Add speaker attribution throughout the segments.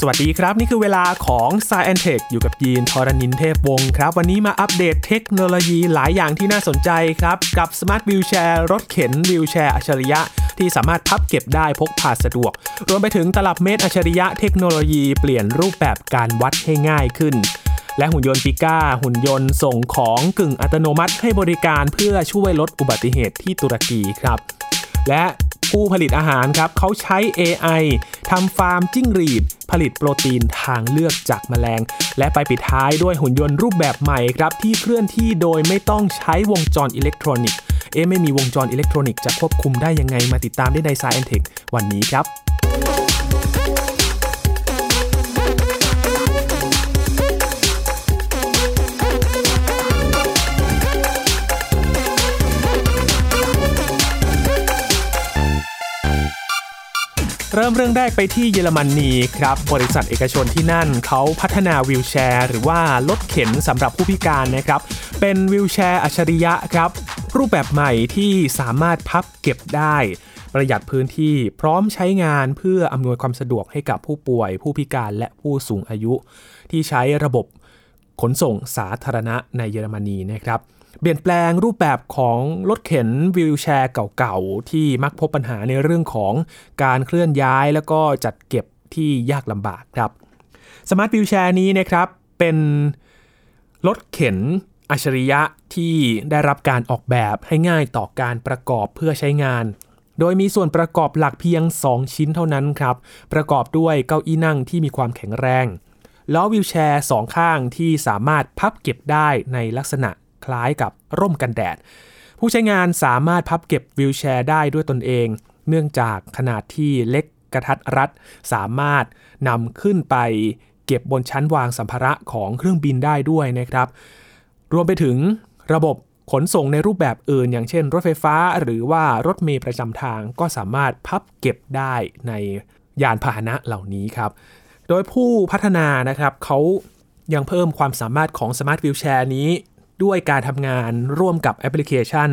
Speaker 1: สวัสดีครับ นี่คือเวลาของ s ซ e n t e c h อยู่กับยีนทรณินเทพวงศ์ครับ วันนี้มาอัปเดตเทคโนโลยีหลายอย่างที่น่าสนใจครับ กับ Smart Wheelchair รถเข็นวิวแชร์อัจฉริยะ ที่สามารถพับเก็บได้พกพาสะดวก รวมไปถึงตลับเมตรอัจฉริยะเทคโนโลยีเปลี่ยนรูปแบบการวัดให้ง่ายขึ้นและหุ่นยนต์ปิก้า หุ่นยนต์ส่งของกึ่งอัตโนมัติให้บริการเพื่อช่วยลดอุบัติเหตุที่ตุรกีครับ และ ผู้ผลิตอาหารครับเขาใช้ AI ทำฟาร์มจิ้งหรีด ผลิตโปรตีนทางเลือกจากแมลง และไปปิดท้ายด้วยหุ่นยนต์รูปแบบใหม่ครับ ที่เคลื่อนที่โดยไม่ต้องใช้วงจรอิเล็กทรอนิกส์เอ๊ไม่มีวงจรอิเล็กทรอนิกส์จะควบคุมได้ยังไงมาติดตามได้ใน Science Tech วันนี้ครับ เริ่มเรื่องแรกไปที่เยอรมนนีครับ บริษัทเอกชนที่นั่นเขาพัฒนาวิวแชร์ หรือว่ารถเข็นสำหรับผู้พิการนะครับ เป็นวิวแชร์อัจฉริยะครับ รูปแบบใหม่ที่สามารถพับเก็บได้ ประหยัดพื้นที่พร้อมใช้งานเพื่ออำนวยความสะดวกให้กับผู้ป่วย ผู้พิการและผู้สูงอายุ ที่ใช้ระบบขนส่งสาธารณะในเยอรมนีนะครับ เปลี่ยนแปลงรูปแบบของรถเข็นวิวแชร์เก่าๆ ที่มักพบปัญหาในเรื่องของการเคลื่อนย้ายแล้วก็จัดเก็บที่ยากลำบากครับสมาร์ทวิวแชร์นี้นะครับเป็นรถเข็นอัจฉริยะที่ได้รับการออกแบบให้ง่ายต่อการประกอบเพื่อใช้งาน โดยมีส่วนประกอบหลักเพียง 2 ชิ้นเท่านั้นครับ ประกอบด้วยเก้าอี้นั่งที่มีความแข็งแรง ล้อวิวแชร์สองข้างที่สามารถพับเก็บได้ในลักษณะ คล้ายกับร่มกันแดด ผู้ใช้งานสามารถพับเก็บวิวแชร์ได้ด้วยตนเอง เนื่องจากขนาดที่เล็กกระทัดรัด สามารถนำขึ้นไปเก็บบนชั้นวางสัมภาระของเครื่องบินได้ด้วยนะครับ รวมไปถึงระบบขนส่งในรูปแบบอื่น อย่างเช่น รถไฟฟ้าหรือว่ารถเมล์ประจำทางก็สามารถพับเก็บได้ในยานพาหนะเหล่านี้ครับ โดยผู้พัฒนานะครับเขายังเพิ่มความสามารถของ Smart Wheelchair นี้ ด้วยการทำงานร่วมกับแอปพลิเคชัน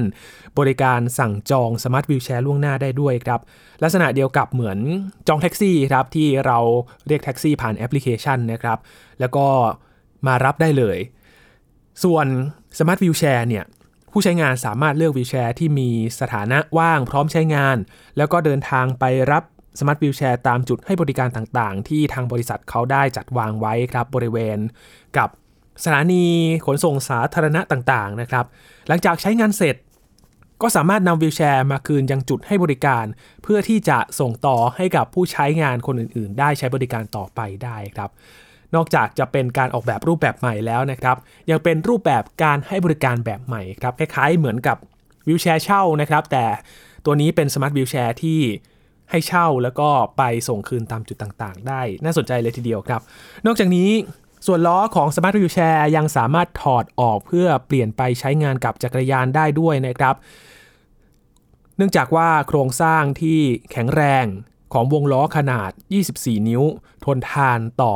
Speaker 1: บริการสั่งจอง Smart Wheelchair ล่วงหน้าได้ด้วยครับ ลักษณะเดียวกับเหมือนจองแท็กซี่ครับที่เราเรียกแท็กซี่ผ่านแอปพลิเคชันนะครับ แล้วก็มารับได้เลย ส่วน Smart Wheelchair เนี่ยผู้ใช้งานสามารถเลือกวีลแชร์ที่มีสถานะว่างพร้อมใช้งาน แล้วก็เดินทางไปรับ Smart Wheelchair ตามจุดให้บริการต่างๆ ที่ทางบริษัทเขาได้จัดวางไว้ครับบริเวณกับ สถานีขนส่งสาธารณะต่างๆนะครับ หลังจากใช้งานเสร็จ ก็สามารถนำวิวแชร์มาคืนยังจุดให้บริการ เพื่อที่จะส่งต่อให้กับผู้ใช้งานคนอื่นๆ ได้ใช้บริการต่อไปได้ครับ นอกจากจะเป็นการออกแบบรูปแบบใหม่แล้วนะครับ ยังเป็นรูปแบบการให้บริการแบบใหม่ครับคล้ายๆ เหมือนกับวิวแชร์เช่านะครับ แต่ตัวนี้เป็นสมาร์ทวิวแชร์ที่ให้เช่าแล้วก็ไปส่งคืนตามจุดต่างๆ ได้น่าสนใจเลยทีเดียวครับ นอกจากนี้ ส่วนล้อของ Smart Wheelchair ยังสามารถถอดออกเพื่อเปลี่ยนไปใช้งานกับจักรยานได้ด้วยนะครับ เนื่องจากว่าโครงสร้างที่แข็งแรงของวงล้อขนาด 24 นิ้ว ทนทานต่อ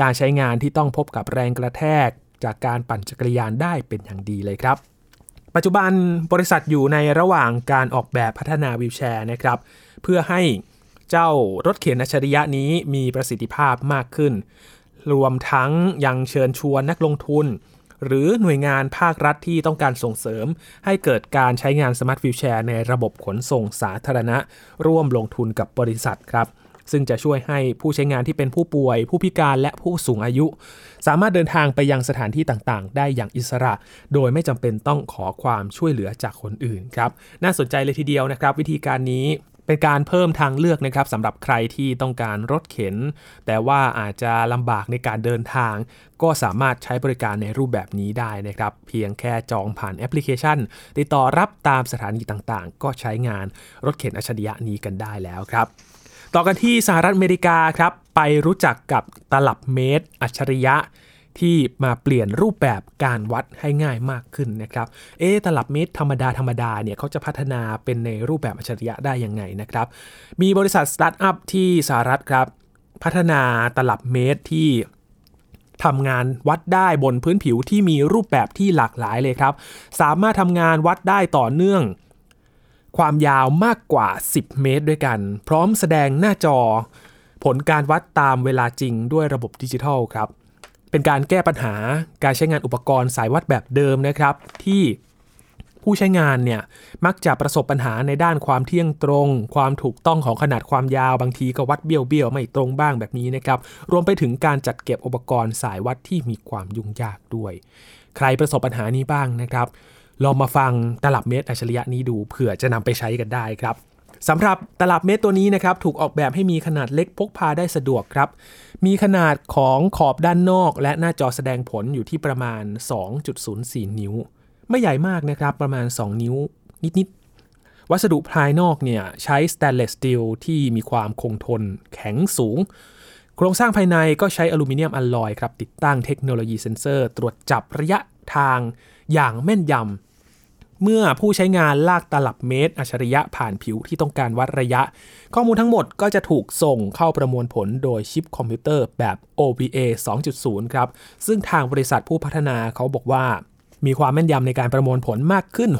Speaker 1: การใช้งานที่ต้องพบกับแรงกระแทกจากการปั่นจักรยานได้เป็นอย่างดีเลยครับ ปัจจุบันบริษัทอยู่ในระหว่างการออกแบบพัฒนาวิวแชร์นะครับ เพื่อให้เจ้ารถเข็นอัจฉริยะนี้มีประสิทธิภาพมากขึ้น รวมทั้งยังเชิญชวนนักลงทุน หรือหน่วยงานภาครัฐที่ต้องการส่งเสริม ให้เกิดการใช้งานสมาร์ทวิวแชร์ในระบบขนส่งสาธารณะ ร่วมลงทุนกับบริษัทครับซึ่งจะช่วยให้ผู้ใช้งานที่เป็นผู้ป่วย ผู้พิการและผู้สูงอายุ สามารถเดินทางไปยังสถานที่ต่างๆ ได้อย่างอิสระ โดยไม่จำเป็นต้องขอความช่วยเหลือจากคนอื่นครับ น่าสนใจเลยทีเดียวนะครับ วิธีการนี้ เป็นการเพิ่มทางเลือกนะครับสำหรับใครที่ต้องการรถเข็น แต่ว่าอาจจะลำบากในการเดินทาง ก็สามารถใช้บริการในรูปแบบนี้ได้นะครับ เพียงแค่จองผ่านแอปพลิเคชัน ติดต่อรับตามสถานีต่างๆ ก็ใช้งานรถเข็นอัจฉริยะนี้กันได้แล้วครับ ต่อกันที่สหรัฐอเมริกาครับไปรู้จักกับตลับเมตร อัจฉริยะ ที่มาเปลี่ยนรูปแบบการวัดให้ง่ายมากขึ้นนะครับ เอตลับเมตรธรรมดาธรรมดาเนี่ยเขาจะพัฒนาเป็นในรูปแบบอัจฉริยะได้ยังไงนะครับ มีบริษัทสตาร์ทอัพที่สหรัฐครับ พัฒนาตลับเมตรที่ทำงานวัดได้บนพื้นผิวที่มีรูปแบบที่หลากหลายเลยครับ สามารถทำงานวัดได้ต่อเนื่อง ความยาวมากกว่า 10 เมตรด้วยกัน พร้อมแสดงหน้าจอ ผลการวัดตามเวลาจริงด้วยระบบดิจิทัลครับ เป็นการแก้ปัญหาการใช้งานอุปกรณ์สายวัดแบบเดิมนะครับ ที่ผู้ใช้งานเนี่ยมักจะประสบปัญหาในด้านความเที่ยงตรง ความถูกต้องของขนาดความยาวบางทีก็วัดเบี้ยวเบี้ยวไม่ตรงบ้างแบบนี้นะครับ รวมไปถึงการจัดเก็บอุปกรณ์สายวัดที่มีความยุ่งยากด้วย ใครประสบปัญหานี้บ้างนะครับ ลองมาฟังตลับเมตรอัจฉริยะนี้ดูเผื่อจะนำไปใช้กันได้ครับ สำหรับตลับเมตรตัวนี้นะครับถูกออกแบบให้มีขนาดเล็กพกพาได้สะดวกครับ มีขนาดของขอบด้านนอก และหน้าจอแสดงผลอยู่ที่ประมาณ 2.04 นิ้ว ไม่ใหญ่มากนะครับประมาณ 2 นิ้วนิด ๆ วัสดุภายนอกเนี่ยใช้สแตนเลสสตีลที่มีความคงทนแข็งสูง โครงสร้างภายในก็ใช้อลูมิเนียมอลลอยครับติดตั้งเทคโนโลยีเซ็นเซอร์ ตรวจจับระยะทางอย่างแม่นยำ เมื่อผู้ใช้งานลากตลับเมตร อัจฉริยะผ่านผิวที่ต้องการวัดระยะ ข้อมูลทั้งหมดก็จะถูกส่งเข้าประมวลผลโดยชิปคอมพิวเตอร์แบบ OBA 2.0 ครับ ซึ่งทางบริษัทผู้พัฒนาเขาบอกว่า มีความแม่นยำในการประมวลผลมากขึ้น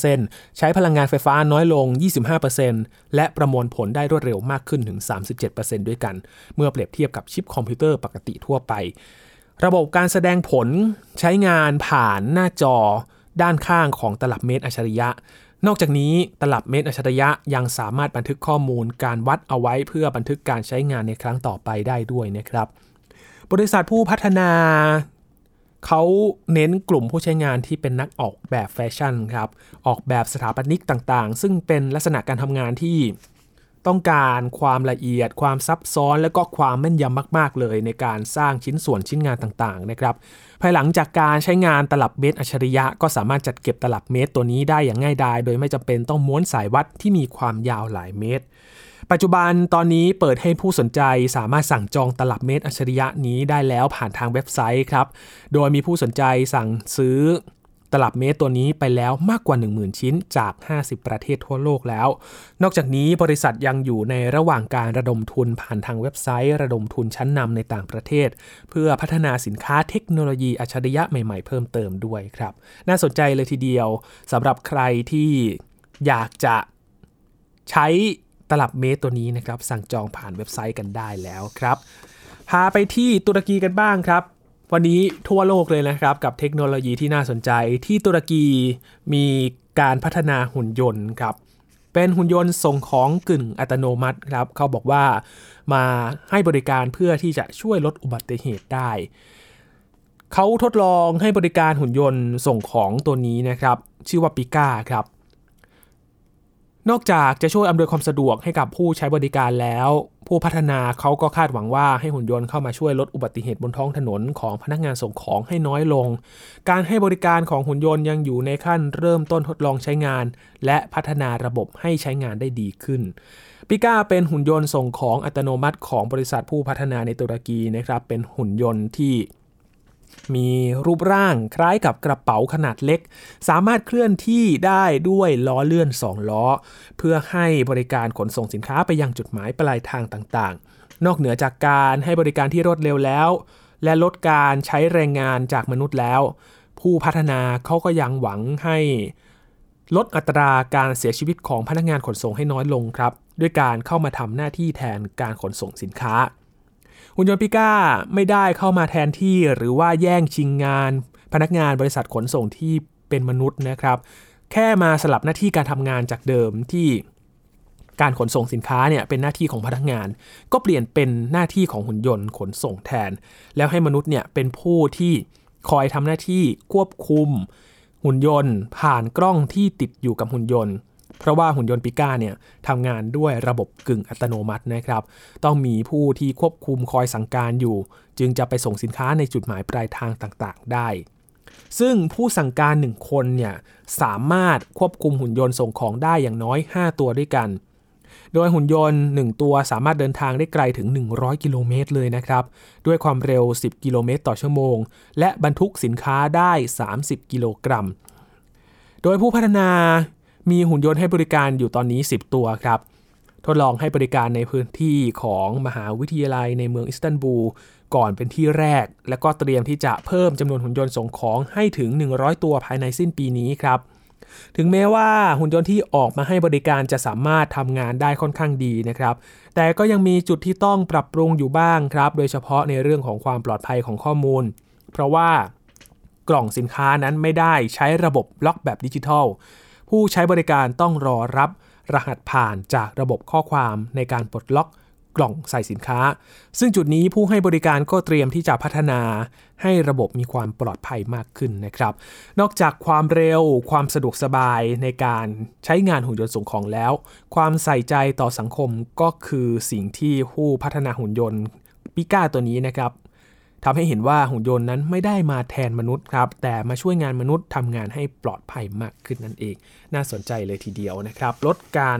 Speaker 1: 60%ใช้พลังงานไฟฟ้าน้อยลง 25%และประมวลผลได้รวดเร็วมากขึ้นถึง 37%ด้วยกัน เมื่อเปรียบเทียบกับชิปคอมพิวเตอร์ปกติทั่วไป ระบบการแสดงผลใช้งานผ่านหน้าจอ ด้านข้างของตลับเมตรอัจฉริยะ นอกจากนี้ตลับเมตรอัจฉริยะยังสามารถบันทึกข้อมูลการวัดเอาไว้เพื่อบันทึกการใช้งานในครั้งต่อไปได้ด้วยนะครับ บริษัทผู้พัฒนาเขาเน้นกลุ่มผู้ใช้งานที่เป็นนักออกแบบแฟชั่นครับ ออกแบบสถาปนิกต่างๆ ซึ่งเป็นลักษณะการทำงานที่ต้องการความละเอียด ความซับซ้อน และก็ความแม่นยำมาก ๆ เลยในการสร้างชิ้นส่วนชิ้นงานต่างๆ นะครับ ภายหลังจากการใช้งานตลับเมตรอัจฉริยะ ก็สามารถจัดเก็บตลับเมตรตัวนี้ได้อย่างง่ายดาย โดยไม่จำเป็นต้องม้วนสายวัดที่มีความยาวหลายเมตร ปัจจุบันตอนนี้เปิดให้ผู้สนใจสามารถสั่งจองตลับเมตรอัจฉริยะนี้ได้แล้วผ่านทางเว็บไซต์ครับ โดยมีผู้สนใจสั่งซื้อ ตลับเมตรตัวนี้ไปแล้วมากกว่า 10,000 ชิ้นจาก 50 ประเทศทั่วโลกแล้ว นอกจากนี้บริษัทยังอยู่ในระหว่างการระดมทุนผ่านทางเว็บไซต์ ระดมทุนชั้นนำในต่างประเทศ เพื่อพัฒนาสินค้าเทคโนโลยีอัจฉริยะใหม่ๆเพิ่มเติมด้วยครับ น่าสนใจเลยทีเดียวสำหรับใครที่อยากจะใช้ตลับเมตรตัวนี้นะครับสั่งจองผ่านเว็บไซต์กันได้แล้วครับ พาไปที่ตุรกีกันบ้างครับ วันนี้ทั่วโลกเลยนะครับ กับเทคโนโลยีที่น่าสนใจที่ตุรกีมีการพัฒนาหุ่นยนต์ครับ เป็นหุ่นยนต์ส่งของกึ่งอัตโนมัติครับ เขาบอกว่ามาให้บริการเพื่อที่จะช่วยลดอุบัติเหตุได้ เขาทดลองให้บริการหุ่นยนต์ส่งของตัวนี้นะครับ ชื่อว่าปิก้าครับ นอกจากจะช่วยอำนวยความสะดวกให้กับผู้ใช้บริการแล้ว ผู้พัฒนาเขาก็คาดหวังว่าให้หุ่นยนต์เข้ามาช่วยลดอุบัติเหตุบนท้องถนนของพนักงานส่งของให้น้อยลง การให้บริการของหุ่นยนต์ยังอยู่ในขั้นเริ่มต้นทดลองใช้งาน และพัฒนาระบบให้ใช้งานได้ดีขึ้นปิก้าเป็นหุ่นยนต์ส่งของอัตโนมัติของบริษัทผู้พัฒนาในตุรกีนะครับ เป็นหุ่นยนต์ที่ มีรูปร่างคล้ายกับกระเป๋าขนาดเล็ก สามารถเคลื่อนที่ได้ด้วยล้อเลื่อน 2 ล้อ เพื่อให้บริการขนส่งสินค้าไปยังจุดหมายปลายทางต่างๆ นอกเหนือจากการให้บริการที่รวดเร็วแล้ว และลดการใช้แรงงานจากมนุษย์แล้ว ผู้พัฒนาเขาก็ยังหวังให้ลดอัตราการเสียชีวิตของพนักงานขนส่งให้น้อยลงครับ ด้วยการเข้ามาทำหน้าที่แทนการขนส่งสินค้า หุ่นยนต์ปิก้าไม่ได้เข้ามาแทนที่หรือว่าแย่งชิงงาน พนักงานบริษัทขนส่งที่เป็นมนุษย์นะครับ แค่มาสลับหน้าที่การทำงานจากเดิมที่การขนส่งสินค้าเนี่ยเป็นหน้าที่ของพนักงาน ก็เปลี่ยนเป็นหน้าที่ของหุ่นยนต์ขนส่งแทน แล้วให้มนุษย์เนี่ยเป็นผู้ที่คอยทำหน้าที่ควบคุม หุ่นยนต์ ผ่านกล้องที่ติดอยู่กับหุ่นยนต์ เพราะว่าหุ่นยนต์ปิก้าเนี่ยทำงานด้วยระบบกึ่งอัตโนมัตินะครับ ต้องมีผู้ที่ควบคุมคอยสั่งการอยู่ จึงจะไปส่งสินค้าในจุดหมายปลายทางต่างๆ ได้ ซึ่งผู้สั่งการ 1 คนเนี่ยสามารถควบคุมหุ่นยนต์ส่งของได้อย่างน้อย 5 ตัวด้วยกัน โดยหุ่นยนต์ 1 ตัวสามารถเดินทางได้ไกลถึง 100 กิโลเมตรเลยนะครับ ด้วยความเร็ว 10 กิโลเมตรต่อชั่วโมง และบรรทุกสินค้าได้ 30 กิโลกรัมโดยผู้พัฒนา มีหุ่นยนต์ให้บริการอยู่ตอนนี้ 10 ตัวครับ ทดลองให้บริการในพื้นที่ของมหาวิทยาลัยในเมืองอิสตันบูลก่อนเป็นที่แรก และก็เตรียมที่จะเพิ่มจำนวนหุ่นยนต์ส่งของให้ถึง 100 ตัวภายในสิ้นปีนี้ครับถึงแม้ว่าหุ่นยนต์ที่ออกมาให้บริการจะสามารถทำงานได้ค่อนข้างดีนะครับ แต่ก็ยังมีจุดที่ต้องปรับปรุงอยู่บ้างครับ โดยเฉพาะในเรื่องของความปลอดภัยของข้อมูล เพราะว่ากล่องสินค้านั้นไม่ได้ใช้ระบบล็อกแบบดิจิทัล ผู้ใช้บริการต้องรอรับรหัสผ่านจากระบบข้อความในการปลดล็อกกล่องใส่สินค้า ซึ่งจุดนี้ผู้ให้บริการก็เตรียมที่จะพัฒนาให้ระบบมีความปลอดภัยมากขึ้นนะครับ นอกจากความเร็ว ความสะดวกสบายในการใช้งานหุ่นยนต์ส่งของแล้ว ความใส่ใจต่อสังคมก็คือสิ่งที่ผู้พัฒนาหุ่นยนต์ปิก้าตัวนี้นะครับ ทำให้เห็นว่าหุ่นยนต์นั้นไม่ได้มาแทนมนุษย์ครับ แต่มาช่วยงานมนุษย์ทำงานให้ปลอดภัยมากขึ้นนั่นเอง น่าสนใจเลยทีเดียวนะครับ ลดการ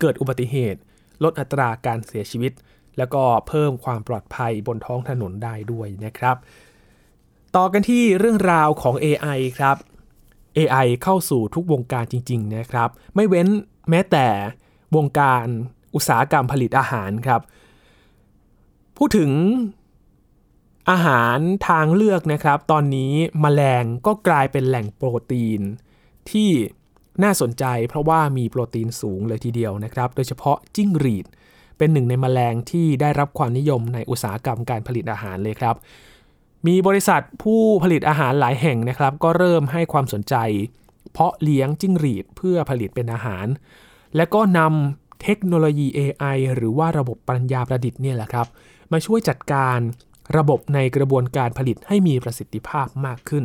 Speaker 1: เกิดอุบัติเหตุ ลดอัตราการเสียชีวิต แล้วก็เพิ่มความปลอดภัยบนท้องถนนได้ด้วยนะครับ ต่อกันที่เรื่องราวของ AI ครับ AI เข้าสู่ทุกวงการจริง ๆ นะครับ ไม่เว้นแม้แต่วงการอุตสาหกรรมผลิตอาหารครับ พูดถึง อาหารทางเลือกนะครับ ตอนนี้มแมลงก็กลายเป็นแหล่งโปรตีน ที่น่าสนใจเพราะว่ามีโปรตีนสูงเลยทีเดียวนะครับ โดยเฉพาะจิ้งหรีด เป็นหนึ่งในมแมลงที่ได้รับความนิยมในอุตสาหกรรมการผลิตอาหารเลยครับ มีบริษัทผู้ผลิตอาหารหลายแห่งนะครับ ก็เริ่มให้ความสนใจ เพาะเลี้ยงจิ้งหรีดเพื่อผลิตเป็นอาหาร และก็นำเทคโนโลยี AI หรือว่าระบบปัญญาประดิษฐ์เนี่ยแหละครับ มาช่วยจัดการ ระบบในกระบวนการผลิตให้มีประสิทธิภาพมากขึ้น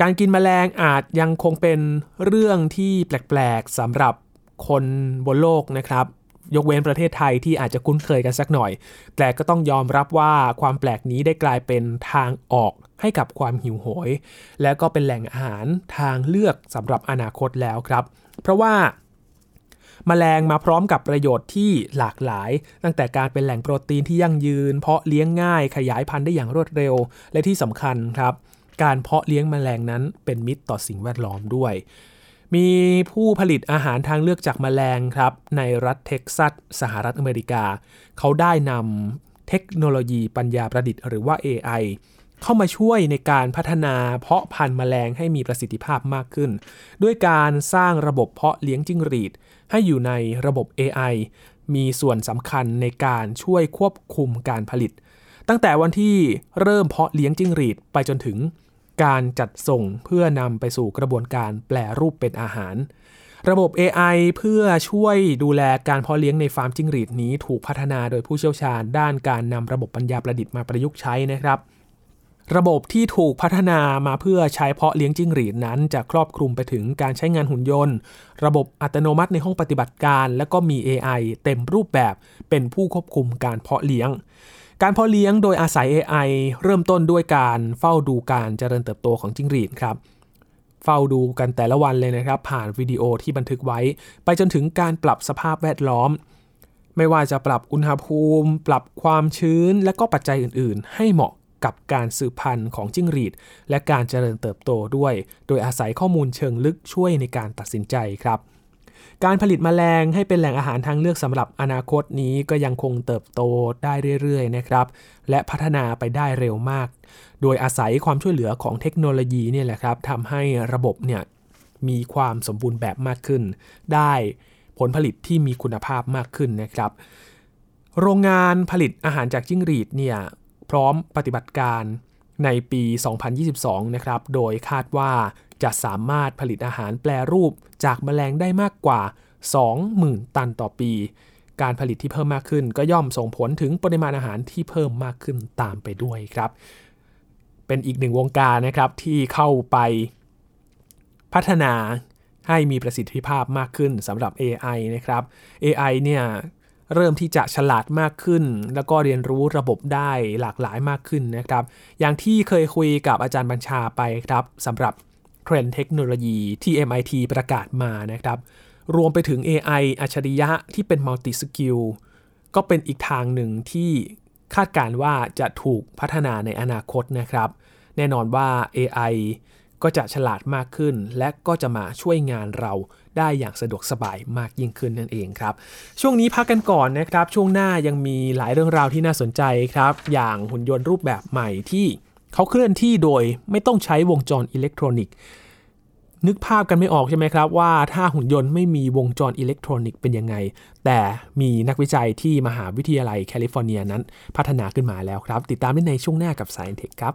Speaker 1: การกินมแมลงอาจยังคงเป็นเรื่องที่แปลกๆสำหรับคนบนโลกนะครับ ยกเว้นประเทศไทยที่อาจจะคุ้นเคยกันสักหน่อย แต่ก็ต้องยอมรับว่าความแปลกนี้ได้กลายเป็นทางออกให้กับความหิวโหย และก็เป็นแหล่งอาหารทางเลือกสำหรับอนาคตแล้วครับ เพราะว่า มแมลงมาพร้อมกับประโยชน์ที่หลากหลาย ตั้งแต่การเป็นแหล่งโปรตีนที่ยั่งยืน เพาะเลี้ยงง่ายขยายพันธุ์ได้อย่างรวดเร็ว และที่สำคัญครับ การเพาะเลี้ยงมแมลงนั้นเป็นมิตรต่อสิ่งแวดล้อมด้วย มีผู้ผลิตอาหารทางเลือกจากมแมลงครับ ในรัฐเท็กซัสสหรัฐอเมริกา เขาได้นำเทคโนโลยีปัญญาประดิษฐ์หรือว่า AI เข้ามาช่วยในการพัฒนาเพาะพันธุ์แมลงให้มีประสิทธิภาพมากขึ้น ด้วยการสร้างระบบเพาะเลี้ยงจิ้งหรีด ให้อยู่ในระบบ AI มีส่วนสำคัญในการช่วยควบคุมการผลิต ตั้งแต่วันที่เริ่มเพาะเลี้ยงจิ้งหรีดไปจนถึงการจัดส่งเพื่อนำไปสู่กระบวนการแปลรูปเป็นอาหาร ระบบ AI เพื่อช่วยดูแลการเพาะเลี้ยงในฟาร์มจิ้งหรีดนี้ถูกพัฒนาโดยผู้เชี่ยวชาญด้านการนำระบบปัญญาประดิษฐ์มาประยุกต์ใช้นะครับ ระบบที่ถูกพัฒนามาเพื่อใช้เพาะเลี้ยงจิ้งหรีดนั้น จะครอบคลุมไปถึงการใช้งานหุ่นยนต์ ระบบอัตโนมัติในห้องปฏิบัติการ และก็มี AI เต็มรูปแบบเป็นผู้ควบคุมการเพาะเลี้ยง การเพาะเลี้ยงโดยอาศัย AI เริ่มต้นด้วยการเฝ้าดูการเจริญเติบโตของจิ้งหรีดครับเฝ้าดูกันแต่ละวันเลยนะครับ ผ่านวิดีโอที่บันทึกไว้ ไปจนถึงการปรับสภาพแวดล้อมไม่ว่าจะปรับอุณหภูมิ ปรับความชื้น และก็ปัจจัยอื่น ๆ ให้เหมาะ กับการสืบพันธุ์ของจิ้งหรีด และการเจริญเติบโตด้วย โดยอาศัยข้อมูลเชิงลึกช่วยในการตัดสินใจครับการผลิตมแมลงให้เป็นแหล่งอาหารทางเลือกสำหรับอนาคตนี้ก็ยังคงเติบโตได้เรื่อยๆนะครับ และพัฒนาไปได้เร็วมาก โดยอาศัยความช่วยเหลือของเทคโนโลยีเนี่ยแหละครับทำให้ระบบเนี่ยมีความสมบูรณ์แบบมากขึ้น ได้ผลผลิตที่มีคุณภาพมากขึ้นนะครับ โรงงานผลิตอาหารจากจิ้งหรีดเนี่ย พร้อมปฏิบัติการในปี 2022 นะครับ โดยคาดว่าจะสามารถผลิตอาหารแปรรูปจากแมลงได้มากกว่า 20,000 ตันต่อปี การผลิตที่เพิ่มมากขึ้น ก็ย่อมส่งผลถึงปริมาณอาหารที่เพิ่มมากขึ้นตามไปด้วยครับ เป็นอีกหนึ่งวงการนะครับที่เข้าไปพัฒนาให้มีประสิทธิภาพมากขึ้นสำหรับ AI นะครับ AI เนี่ย เริ่มที่จะฉลาดมากขึ้น แล้วก็เรียนรู้ระบบได้หลากหลายมากขึ้นนะครับ อย่างที่เคยคุยกับอาจารย์บัญชาไปครับสำหรับเทรนด์เทคโนโลยีที่ MIT ประกาศมานะครับ รวมไปถึง AI อัจฉริยะที่เป็น multi-skill ก็เป็นอีกทางหนึ่งที่คาดการว่าจะถูกพัฒนาในอนาคตนะครับ แน่นอนว่า AI ก็จะฉลาดมากขึ้น และก็จะมาช่วยงานเรา ได้อย่างสะดวกสบายมากยิ่งขึ้นนั่นเองครับ ช่วงนี้พักกันก่อนนะครับ ช่วงหน้ายังมีหลายเรื่องราวที่น่าสนใจครับ อย่างหุ่นยนต์รูปแบบใหม่ที่เขาเคลื่อนที่โดยไม่ต้องใช้วงจรอิเล็กทรอนิกส์นึกภาพกันไม่ออกใช่ไหมครับว่าถ้าหุ่นยนต์ไม่มีวงจรอิเล็กทรอนิกส์เป็นยังไง แต่มีนักวิจัยที่มหาวิทยาลัยแคลิฟอร์เนียนั้นพัฒนาขึ้นมาแล้วครับ ติดตามได้ในช่วงหน้ากับ Science Tech ครับ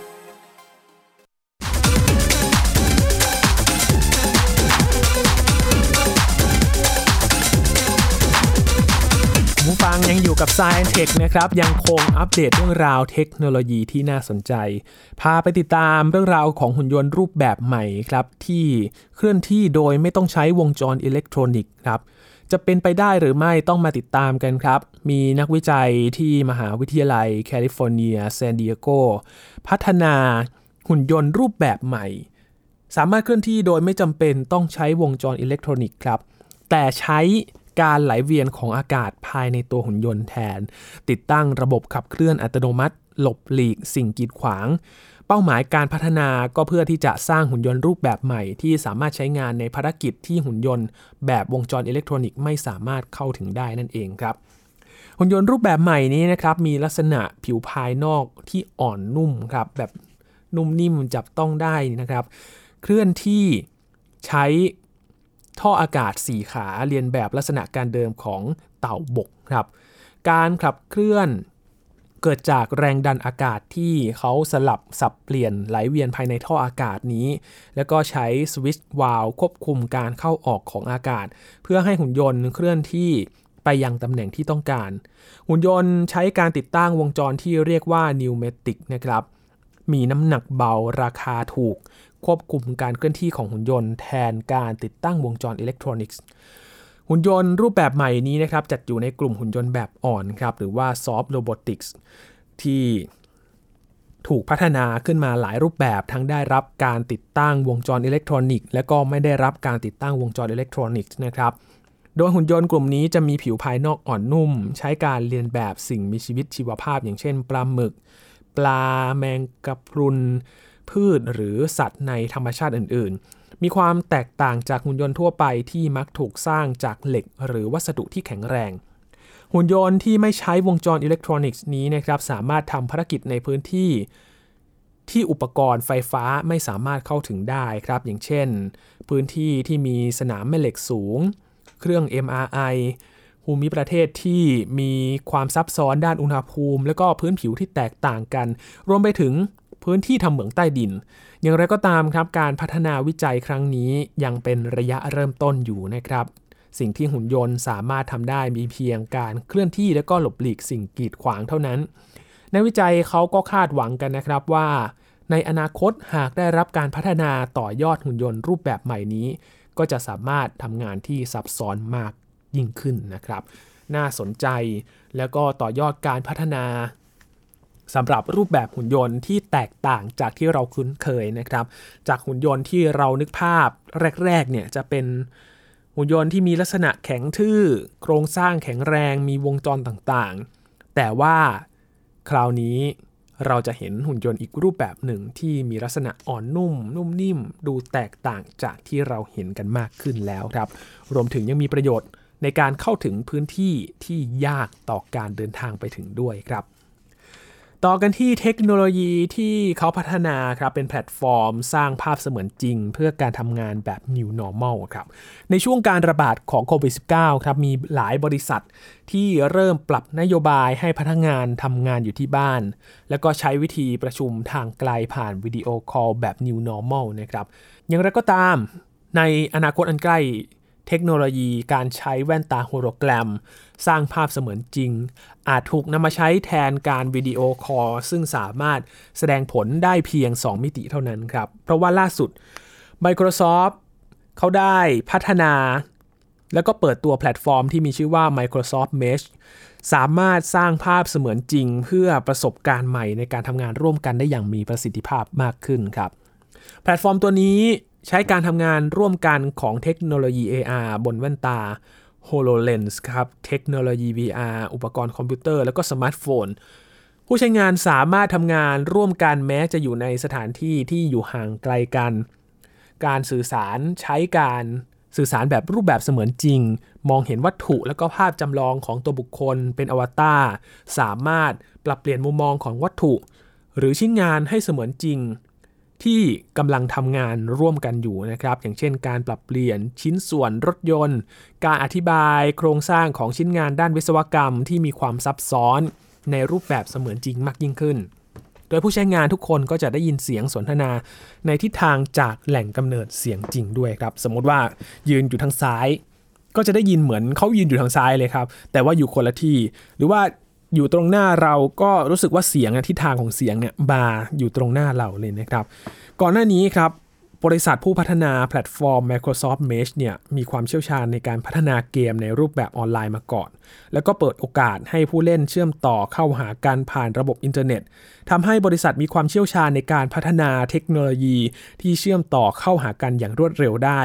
Speaker 1: ฟังยังอยู่กับ Science Tech นะครับ ยังคงอัปเดตเรื่องราวเทคโนโลยีที่น่าสนใจ พาไปติดตามเรื่องราวของหุ่นยนต์รูปแบบใหม่ครับ ที่เคลื่อนที่โดยไม่ต้องใช้วงจรอิเล็กทรอนิกส์ครับ จะเป็นไปได้หรือไม่ต้องมาติดตามกันครับ มีนักวิจัยที่มหาวิทยาลัยแคลิฟอร์เนียซานดิเอโกพัฒนาหุ่นยนต์รูปแบบใหม่ สามารถเคลื่อนที่โดยไม่จำเป็นต้องใช้วงจรอิเล็กทรอนิกส์ครับ แต่ใช้ การไหลเวียนของอากาศภายในตัวหุ่นยนต์แทน ติดตั้งระบบขับเคลื่อนอัตโนมัติ หลบหลีกสิ่งกีดขวาง เป้าหมายการพัฒนาก็เพื่อที่จะสร้างหุ่นยนต์รูปแบบใหม่ ที่สามารถใช้งานในภารกิจที่หุ่นยนต์ แบบวงจรอิเล็กทรอนิกส์ไม่สามารถเข้าถึงได้นั่นเองครับหุ่นยนต์รูปแบบใหม่นี้นะครับมีลักษณะผิวภายนอกที่อ่อนนุ่มครับแบบนุ่มนิ่มจับต้องได้นะครับ เคลื่อนที่ใช้ ท่ออากาศ4ขาเรียนแบบลักษณะการเดิมของเต่าบกครับ การขับเคลื่อนเกิดจากแรงดันอากาศที่เขาสลับสับเปลี่ยนไหลเวียนภายในท่ออากาศนี้ แล้วก็ใช้สวิตช์วาล์วควบคุมการเข้าออกของอากาศ เพื่อให้หุ่นยนต์เคลื่อนที่ไปยังตำแหน่งที่ต้องการ หุ่นยนต์ใช้การติดตั้งวงจรที่เรียกว่านิวเมติกนะครับ มีน้ำหนักเบาราคาถูก ควบคุมการเคลื่อนที่ของหุ่นยนต์แทนการติดตั้งวงจรอิเล็กทรอนิกส์ หุ่นยนต์รูปแบบใหม่นี้นะครับจัดอยู่ในกลุ่มหุ่นยนต์แบบอ่อนครับหรือว่า soft robotics ที่ถูกพัฒนาขึ้นมาหลายรูปแบบทั้งได้รับการติดตั้งวงจรอิเล็กทรอนิกส์และก็ไม่ได้รับการติดตั้งวงจรอิเล็กทรอนิกส์นะครับโดยหุ่นยนต์กลุ่มนี้จะมีผิวภายนอกอ่อนนุ่ม ใช้การเรียนแบบสิ่งมีชีวิตชีวภาพ อย่างเช่นปลาหมึก ปลาแมงกะพรุน พืชหรือสัตว์ในธรรมชาติอื่น ๆ มีความแตกต่างจากหุ่นยนต์ทั่วไปที่มักถูกสร้างจากเหล็ก หรือวัสดุที่แข็งแรง หุ่นยนต์ที่ไม่ใช้วงจรอิเล็กทรอนิกส์นี้นะครับสามารถทำภารกิจในพื้นที่ ที่อุปกรณ์ไฟฟ้าไม่สามารถเข้าถึงได้ครับ อย่างเช่น พื้นที่ที่มีสนามแม่เหล็กสูง เครื่อง MRI ภูมิประเทศที่มีความซับซ้อนด้านอุณหภูมิ และก็พื้นผิวที่แตกต่างกัน รวมไปถึง พื้นที่ทำเหมืองใต้ดิน อย่างไรก็ตามครับการพัฒนาวิจัยครั้งนี้ยังเป็นระยะเริ่มต้นอยู่นะครับ สิ่งที่หุ่นยนต์สามารถทำได้มีเพียงการเคลื่อนที่และก็หลบหลีกสิ่งกีดขวางเท่านั้นในวิจัยเขาก็คาดหวังกันนะครับว่า ในอนาคตหากได้รับการพัฒนาต่อยอดหุ่นยนต์รูปแบบใหม่นี้ ก็จะสามารถทำงานที่ซับซ้อนมากยิ่งขึ้นนะครับ น่าสนใจแล้วก็ต่อยอดการพัฒนา สำหรับรูปแบบหุ่นยนต์ที่แตกต่างจากที่เราคุ้นเคยนะครับ จากหุ่นยนต์ที่เรานึกภาพแรกๆเนี่ยจะเป็นหุ่นยนต์ที่มีลักษณะแข็งทื่อ โครงสร้างแข็งแรงมีวงจรต่างๆ แต่ว่าคราวนี้เราจะเห็นหุ่นยนต์อีกรูปแบบหนึ่งที่มีลักษณะอ่อนนุ่ม นุ่มนิ่ม ดูแตกต่างจากที่เราเห็นกันมากขึ้นแล้วครับ รวมถึงยังมีประโยชน์ในการเข้าถึงพื้นที่ที่ยากต่อการเดินทางไปถึงด้วยครับ ต่อกันที่เทคโนโลยีที่เขาพัฒนาครับเป็นแพลตฟอร์ม สร้างภาพเสมือนจริง เพื่อการทำงานแบบ New Normal ครับในช่วงการระบาดของโควิด -19 ครับมีหลายบริษัทที่เริ่มปรับนโยบายให้พนักงานทำงานอยู่ที่บ้าน แล้วก็ใช้วิธีประชุมทางไกลผ่านวิดีโอคอลแบบ New Normal นะครับอย่างไรก็ตามในอนาคตอันใกล้ เทคโนโลยีการใช้แว่นตาโฮโลแกรม สร้างภาพเสมือนจริง อาจถูกนำมาใช้แทนการวิดีโอคอลซึ่งสามารถแสดงผลได้เพียง 2 มิติเท่านั้นครับ เพราะว่าล่าสุด Microsoft เขาได้พัฒนา แล้วก็เปิดตัวแพลตฟอร์มที่มีชื่อว่า Microsoft Mesh สามารถสร้างภาพเสมือนจริง เพื่อประสบการณ์ใหม่ในการทำงานร่วมกันได้อย่างมีประสิทธิภาพมากขึ้นครับ แพลตฟอร์มตัวนี้ ใช้การทำงานร่วมกันของเทคโนโลยี AR บนแว่นตา HoloLens ครับ เทคโนโลยี VR อุปกรณ์คอมพิวเตอร์ แล้วก็สมาร์ทโฟน ผู้ใช้งานสามารถทำงานร่วมกันแม้จะอยู่ในสถานที่ที่อยู่ห่างไกลกัน การสื่อสารใช้การสื่อสารแบบรูปแบบเสมือนจริง มองเห็นวัตถุแล้วก็ภาพจำลองของตัวบุคคลเป็นอวตาร สามารถปรับเปลี่ยนมุมมองของวัตถุ หรือชิ้นงานให้เสมือนจริง ที่กำลังทำงานร่วมกันอยู่นะครับ อย่างเช่นการปรับเปลี่ยนชิ้นส่วนรถยนต์ การอธิบายโครงสร้างของชิ้นงานด้านวิศวกรรมที่มีความซับซ้อนในรูปแบบเสมือนจริงมากยิ่งขึ้น โดยผู้ใช้งานทุกคนก็จะได้ยินเสียงสนทนา ในทิศทางจากแหล่งกำเนิดเสียงจริงด้วยครับ สมมติว่ายืนอยู่ทางซ้าย ก็จะได้ยินเหมือนเขายืนอยู่ทางซ้ายเลยครับ แต่ว่าอยู่คนละที่ หรือว่า อยู่ตรงหน้าเราก็รู้สึกว่าเสียงทิศทางของเสียงเนี่ยมาอยู่ตรงหน้าเราเลยนะครับ ก่อนหน้านี้ครับบริษัทผู้พัฒนาแพลตฟอร์ม Microsoft Mesh เนี่ยมีความเชี่ยวชาญในการพัฒนาเกมในรูปแบบออนไลน์มาก่อน แล้วก็เปิดโอกาสให้ผู้เล่นเชื่อมต่อเข้าหากันผ่านระบบอินเทอร์เน็ตทำให้บริษัทมีความเชี่ยวชาญในการพัฒนาเทคโนโลยีที่เชื่อมต่อเข้าหากันอย่างรวดเร็วได้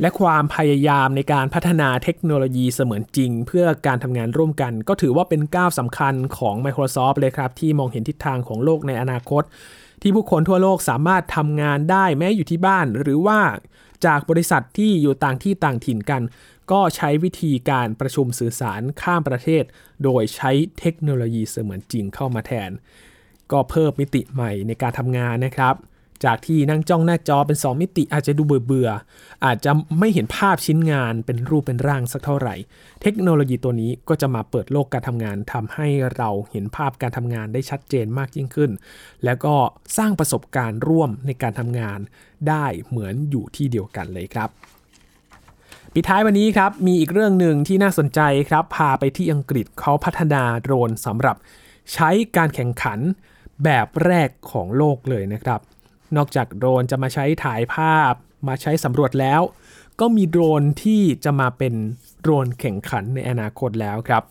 Speaker 1: และความพยายามในการพัฒนาเทคโนโลยีเสมือนจริง เพื่อการทำงานร่วมกัน ก็ถือว่าเป็นก้าวสำคัญของ Microsoft เลยครับ ที่มองเห็นทิศทางของโลกในอนาคต ที่ผู้คนทั่วโลกสามารถทำงานได้แม้อยู่ที่บ้าน หรือว่าจากบริษัทที่อยู่ต่างที่ต่างถิ่นกัน ก็ใช้วิธีการประชุมสื่อสารข้ามประเทศ โดยใช้เทคโนโลยีเสมือนจริงเข้ามาแทน ก็เพิ่มมิติใหม่ในการทำงานนะครับ จากที่นั่งจ้องหน้าจอเป็น 2 มิติอาจจะดูเบื่อๆอาจจะไม่เห็นภาพชิ้นงานเป็นรูปเป็นร่างสักเท่าไหร่ เทคโนโลยีตัวนี้ก็จะมาเปิดโลกการทำงานทำให้เราเห็นภาพการทำงานได้ชัดเจนมากยิ่งขึ้น แล้วก็สร้างประสบการณ์ร่วมในการทำงานได้เหมือนอยู่ที่เดียวกันเลยครับปิดท้ายวันนี้ครับ มีอีกเรื่องหนึ่งที่น่าสนใจครับ พาไปที่อังกฤษเขาพัฒนาโดรนสำหรับใช้การแข่งขันแบบแรกของโลกเลยนะครับ นอกจากโดรนจะมาใช้ถ่ายภาพ มาใช้สำรวจแล้ว ก็มีโดรนที่จะมาเป็นโดรนแข่งขันในอนาคตแล้วครับ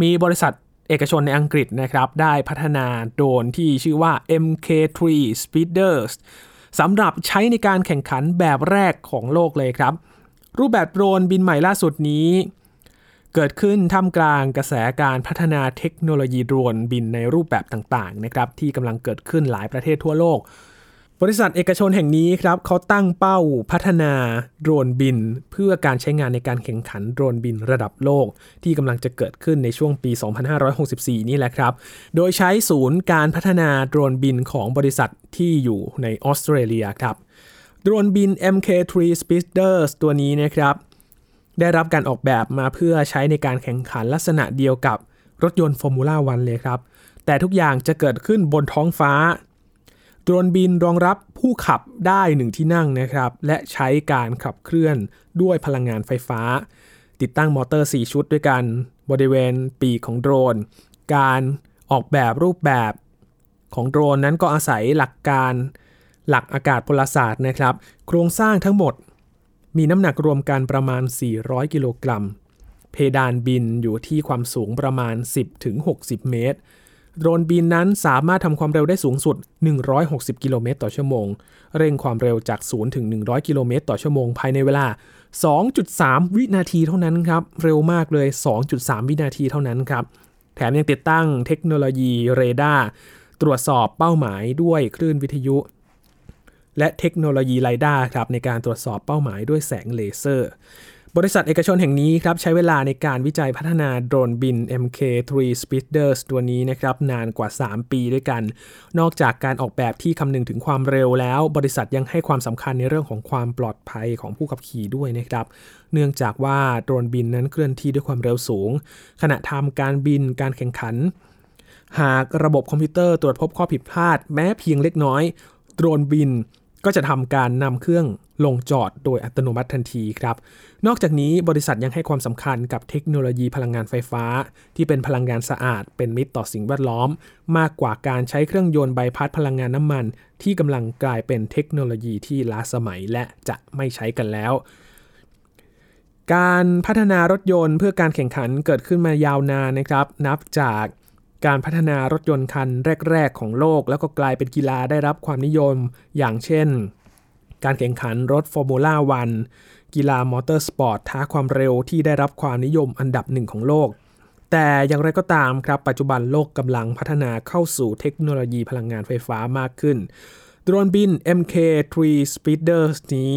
Speaker 1: มีบริษัทเอกชนในอังกฤษนะครับได้พัฒนาโดรนที่ชื่อว่า MK3 Speeders สำหรับใช้ในการแข่งขันแบบแรกของโลกเลยครับ รูปแบบโดรนบินใหม่ล่าสุดนี้ เกิดขึ้นท่ามกลางกระแสการพัฒนาเทคโนโลยีโดรนบินในรูปแบบต่างๆนะครับที่กำลังเกิดขึ้นหลายประเทศทั่วโลก บริษัทเอกชนแห่งนี้ครับเขาตั้งเป้าพัฒนาโดรนบิน เพื่อการใช้งานในการแข่งขันโดรนบินระดับโลก ที่กำลังจะเกิดขึ้นในช่วงปี 2564 นี่แหละครับ โดยใช้ศูนย์การพัฒนาโดรนบินของบริษัทที่อยู่ในออสเตรเลียครับโดรนบิน MK3 Speeders ตัวนี้นะครับ ได้รับการออกแบบมาเพื่อใช้ในการแข่งขันลักษณะเดียวกับรถยนต์ฟอร์มูล่าวันเลยครับ แต่ทุกอย่างจะเกิดขึ้นบนท้องฟ้า โดรนบินรองรับผู้ขับได้หนึ่งที่นั่งนะครับ และใช้การขับเคลื่อนด้วยพลังงานไฟฟ้า ติดตั้งมอเตอร์ 4 ชุดด้วยกัน บริเวณปีกของโดรน การออกแบบรูปแบบของโดรนนั้นก็อาศัยหลักการหลักอากาศพลศาสตร์นะครับ โครงสร้างทั้งหมด มีน้ำหนักรวมกันประมาณ 400 กิโลกรัม เพดานบินอยู่ที่ความสูงประมาณ 10-60 เมตร โดรนบินนั้นสามารถทำความเร็วได้สูงสุด 160 กิโลเมตรต่อชั่วโมง เร่งความเร็วจาก 0 ถึง 100 กิโลเมตรต่อชั่วโมงภายในเวลา 2.3 วินาทีเท่านั้นครับ เร็วมากเลย 2.3 วินาทีเท่านั้นครับ แถมยังติดตั้งเทคโนโลยีเรดาร์ตรวจสอบเป้าหมายด้วยคลื่นวิทยุ และเทคโนโลยี LiDAR ครับในการตรวจสอบเป้าหมายด้วยแสงเลเซอร์ บริษัทเอกชนแห่งนี้ครับใช้เวลาในการวิจัยพัฒนาโดรนบิน MK3 Speeders ตัวนี้นะครับนานกว่า 3 ปีด้วยกัน นอกจากการออกแบบที่คำนึงถึงความเร็วแล้ว บริษัทยังให้ความสำคัญในเรื่องของความปลอดภัยของผู้ขับขี่ด้วยนะครับ เนื่องจากว่าโดรนบินนั้นเคลื่อนที่ด้วยความเร็วสูง ขณะทำการบินการแข่งขัน หากระบบคอมพิวเตอร์ตรวจพบข้อผิดพลาด แม้เพียงเล็กน้อย โดรนบินก็จะทำการนำเครื่อง ลงจอดโดยอัตโนมัติทันทีครับ นอกจากนี้บริษัทยังให้ความสำคัญกับเทคโนโลยีพลังงานไฟฟ้า ที่เป็นพลังงานสะอาด เป็นมิตรต่อสิ่งแวดล้อม มากกว่าการใช้เครื่องยนต์ใบพัดพลังงานน้ำมัน ที่กำลังกลายเป็นเทคโนโลยีที่ล้าสมัยและจะไม่ใช้กันแล้วการพัฒนารถยนต์เพื่อการแข่งขันเกิดขึ้นมายาวนานนะครับ นับจากการพัฒนารถยนต์คันแรก ๆ ของโลก แล้วก็กลายเป็นกีฬาได้รับความนิยม อย่างเช่น การแข่งขันรถฟอร์มูล่าวันกีฬามอเตอร์สปอร์ตท้าความเร็วที่ได้รับความนิยมอันดับหนึ่งของโลก แต่อย่างไรก็ตามครับ ปัจจุบันโลกกำลังพัฒนาเข้าสู่เทคโนโลยีพลังงานไฟฟ้ามากขึ้น โดรนบิน MK3 Speeders นี้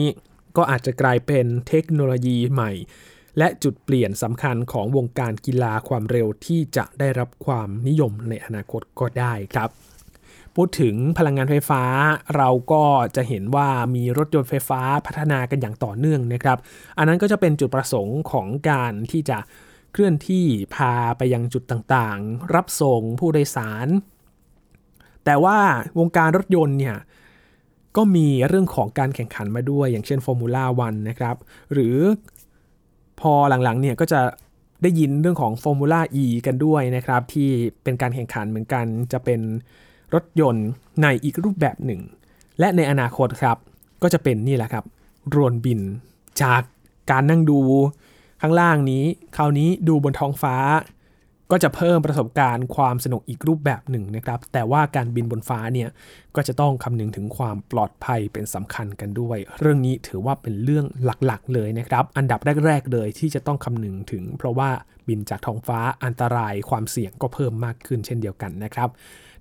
Speaker 1: ก็อาจจะกลายเป็นเทคโนโลยีใหม่ และจุดเปลี่ยนสำคัญของวงการกีฬาความเร็วที่จะได้รับความนิยมในอนาคตก็ได้ครับ พูดถึงพลังงานไฟฟ้า เราก็จะเห็นว่ามีรถยนต์ไฟฟ้าพัฒนากันอย่างต่อเนื่องนะครับ อันนั้นก็จะเป็นจุดประสงค์ของการที่จะเคลื่อนที่พาไปยังจุดต่างๆ รับส่งผู้โดยสาร แต่ว่าวงการรถยนต์เนี่ยก็มีเรื่องของการแข่งขันมาด้วย อย่างเช่น Formula 1นะครับ หรือพอหลังๆเนี่ยก็จะได้ยินเรื่องของ Formula E กันด้วยนะครับ ที่เป็นการแข่งขันเหมือนกันจะเป็น รถยนต์ในอีกรูปแบบหนึ่ง และในอนาคตครับ ก็จะเป็นนี่แหละครับโดรนบิน จากการนั่งดู ข้างล่างนี้ คราวนี้ดูบนท้องฟ้า ก็จะเพิ่มประสบการณ์ความสนุกอีกรูปแบบหนึ่งนะครับ แต่ว่าการบินบนฟ้าเนี่ยก็จะต้องคำนึงถึงความปลอดภัยเป็นสำคัญกันด้วย เรื่องนี้ถือว่าเป็นเรื่องหลักๆ เลยนะครับ อันดับแรกๆเลยที่จะต้องคำนึงถึง เพราะว่าบินจากท้องฟ้าอันตรายความเสี่ยงก็เพิ่มมากขึ้นเช่นเดียวกันนะครับ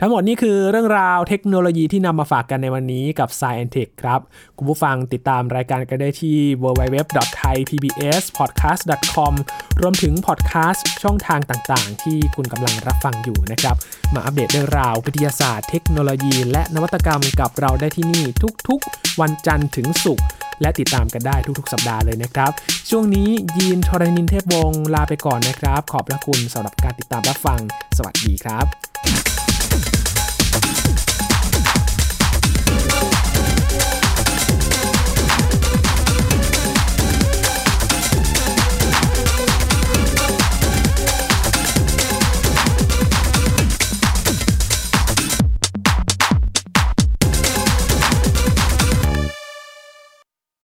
Speaker 1: ทั้งหมดนี้คือเรื่องราวเทคโนโลยีที่นำมาฝากกันในวันนี้กับ Science Tech ครับ คุณผู้ฟังติดตามรายการกันได้ที่ www.thaipbspodcast.com รวมถึงพอดแคสต์ช่องทางต่างๆ ที่คุณกำลังรับฟังอยู่นะครับ มาอัปเดตเรื่องราววิทยาศาสตร์เทคโนโลยี และนวัตกรรมกับเราได้ที่นี่ทุกๆ วันจันทร์ถึงศุกร์และติดตามกันได้ทุกๆ สัปดาห์เลยนะครับ ช่วงนี้ยีนทรณินเทพวงศ์ลาไปก่อนนะครับ ขอบพระคุณสำหรับการติดตามรับฟัง สวัสดีครับ